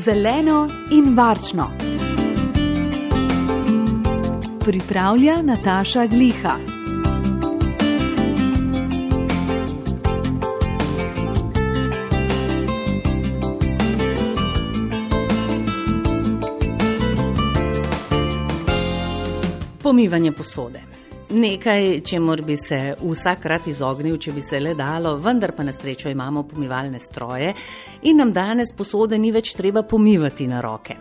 zeleno in varčno. Pripravlja Nataša Gliha. Pomivanje posode. Nekaj, čemur bi se vsakrat izognil, če bi se le dalo, vendar pa na srečo imamo pomivalne stroje in nam danes posode ni več treba pomivati na roke.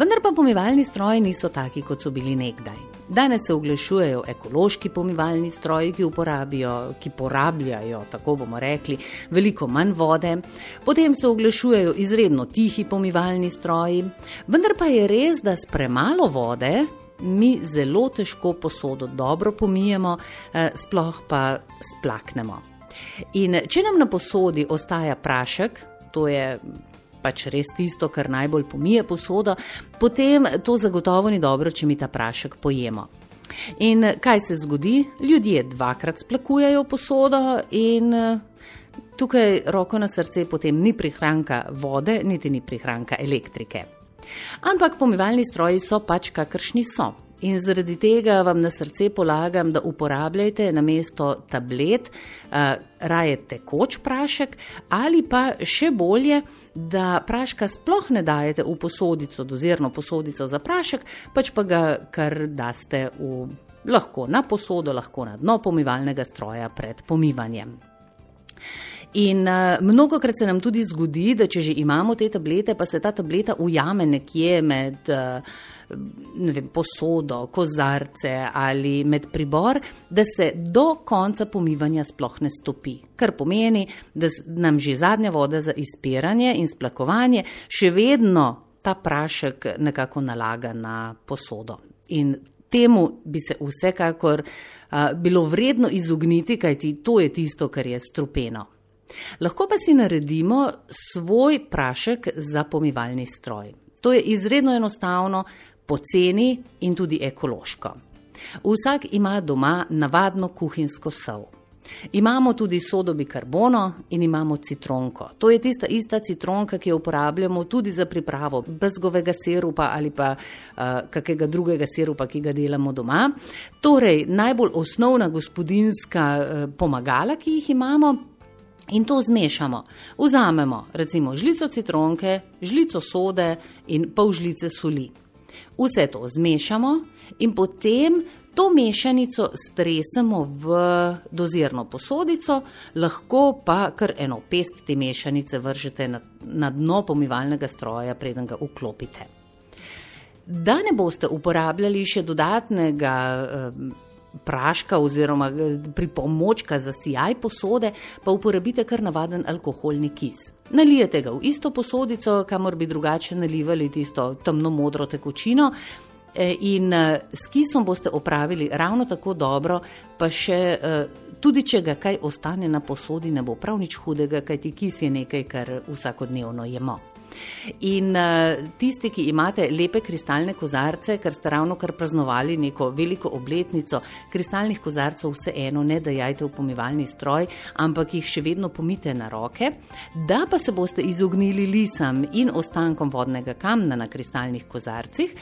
Vendar pa pomivalni stroji niso taki, kot so bili nekdaj. Danes se oglašujejo ekološki pomivalni stroji, ki uporabijo, ki porabljajo, tako bomo rekli, veliko manj vode, potem se oglašujejo izredno tihi pomivalni stroji, vendar pa je res, da s premalo vode mi zelo težko posodo dobro pomijemo, eh, sploh pa splaknemo. In če nam na posodi ostaja prašek, to je pač res tisto, kar najbolj pomije posodo, potem to zagotovo ni dobro, če mi ta prašek pojemo. In kaj se zgodi? Ljudje dvakrat splakujejo posodo in eh, tukaj roko na srce potem ni prihranka vode, niti ni prihranka elektrike. Ampak pomivalni stroji so pač kakršni so. In zaradi tega vam na srce polagam, da uporabljate na mesto tablet uh, raje tekoč prašek ali pa še bolje, da praška sploh ne dajete v posodico, dozirno posodico za prašek, pač pa ga kar daste v, lahko na posodo, lahko na dno pomivalnega stroja pred pomivanjem. In uh, mnogo krat se nam tudi zgodi, da če že imamo te tablete, pa se ta tableta ujame nekje med uh, vem, posodo, kozarce ali med pribor, da se do konca pomivanja sploh ne stopi. Kar pomeni, da nam že zadnja voda za izpiranje in splakovanje še vedno ta prašek nekako nalaga na posodo. In temu bi se vsekakor uh, bilo vredno izogniti, kajti to je tisto, kar je strupeno. Lahko pa si naredimo svoj prašek za pomivalni stroj. To je izredno enostavno, poceni in tudi ekološko. Vsak ima doma navadno kuhinjsko sol. Imamo tudi sodo bikarbono in imamo citronko. To je tista ista citronka, ki jo uporabljamo tudi za pripravo bezgovega sirupa ali pa uh, kakega drugega sirupa, ki ga delamo doma. Torej, najbolj osnovna gospodinska uh, pomagala, ki jih imamo, In to zmešamo. Vzamemo recimo žlico citronke, žlico sode in pol žlice soli. Vse to zmešamo in potem to mešanico stresemo v dozirno posodico, lahko pa kar eno pest te mešanice vržete na, na dno pomivalnega stroja, preden ga vklopite. Da ne boste uporabljali še dodatnega. Eh, praška oziroma eh, pripomočka za sijaj posode, pa uporabite kar navaden alkoholni kis. Nalijete ga v isto posodico, kamor bi drugače nalivali tisto temno modro tekočino. Eh, in eh, s kisom boste opravili ravno tako dobro, pa še tudi, če ga kaj ostane na posodi, ne bo prav nič hudega, kajti kis je nekaj, kar vsakodnevno jemo. In uh, tisti, ki imate lepe kristalne kozarce, ker ste ravno kar praznovali neko veliko obletnico, kristalnih kozarcev vseeno ne dajajte v pomivalni stroj, ampak jih še vedno pomite na roke, da pa se boste izognili lisam in ostankom vodnega kamna na kristalnih kozarcih.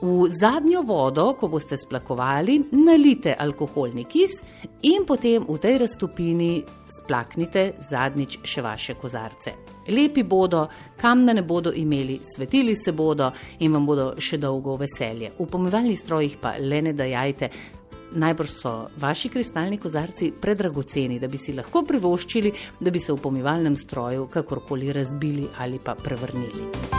V zadnjo vodo, ko boste splakovali, nalijte alkoholni kis in potem v tej raztopini splaknite zadnjič še vaše kozarce. Lepi bodo, kamne ne bodo imeli, svetili se bodo in vam bodo še dolgo veselje. V pomivalnih strojih pa le ne dajajte. Najbrž so vaši kristalni kozarci predragoceni, da bi si lahko privoščili, da bi se v pomivalnem stroju kakorkoli razbili ali pa prevrnili.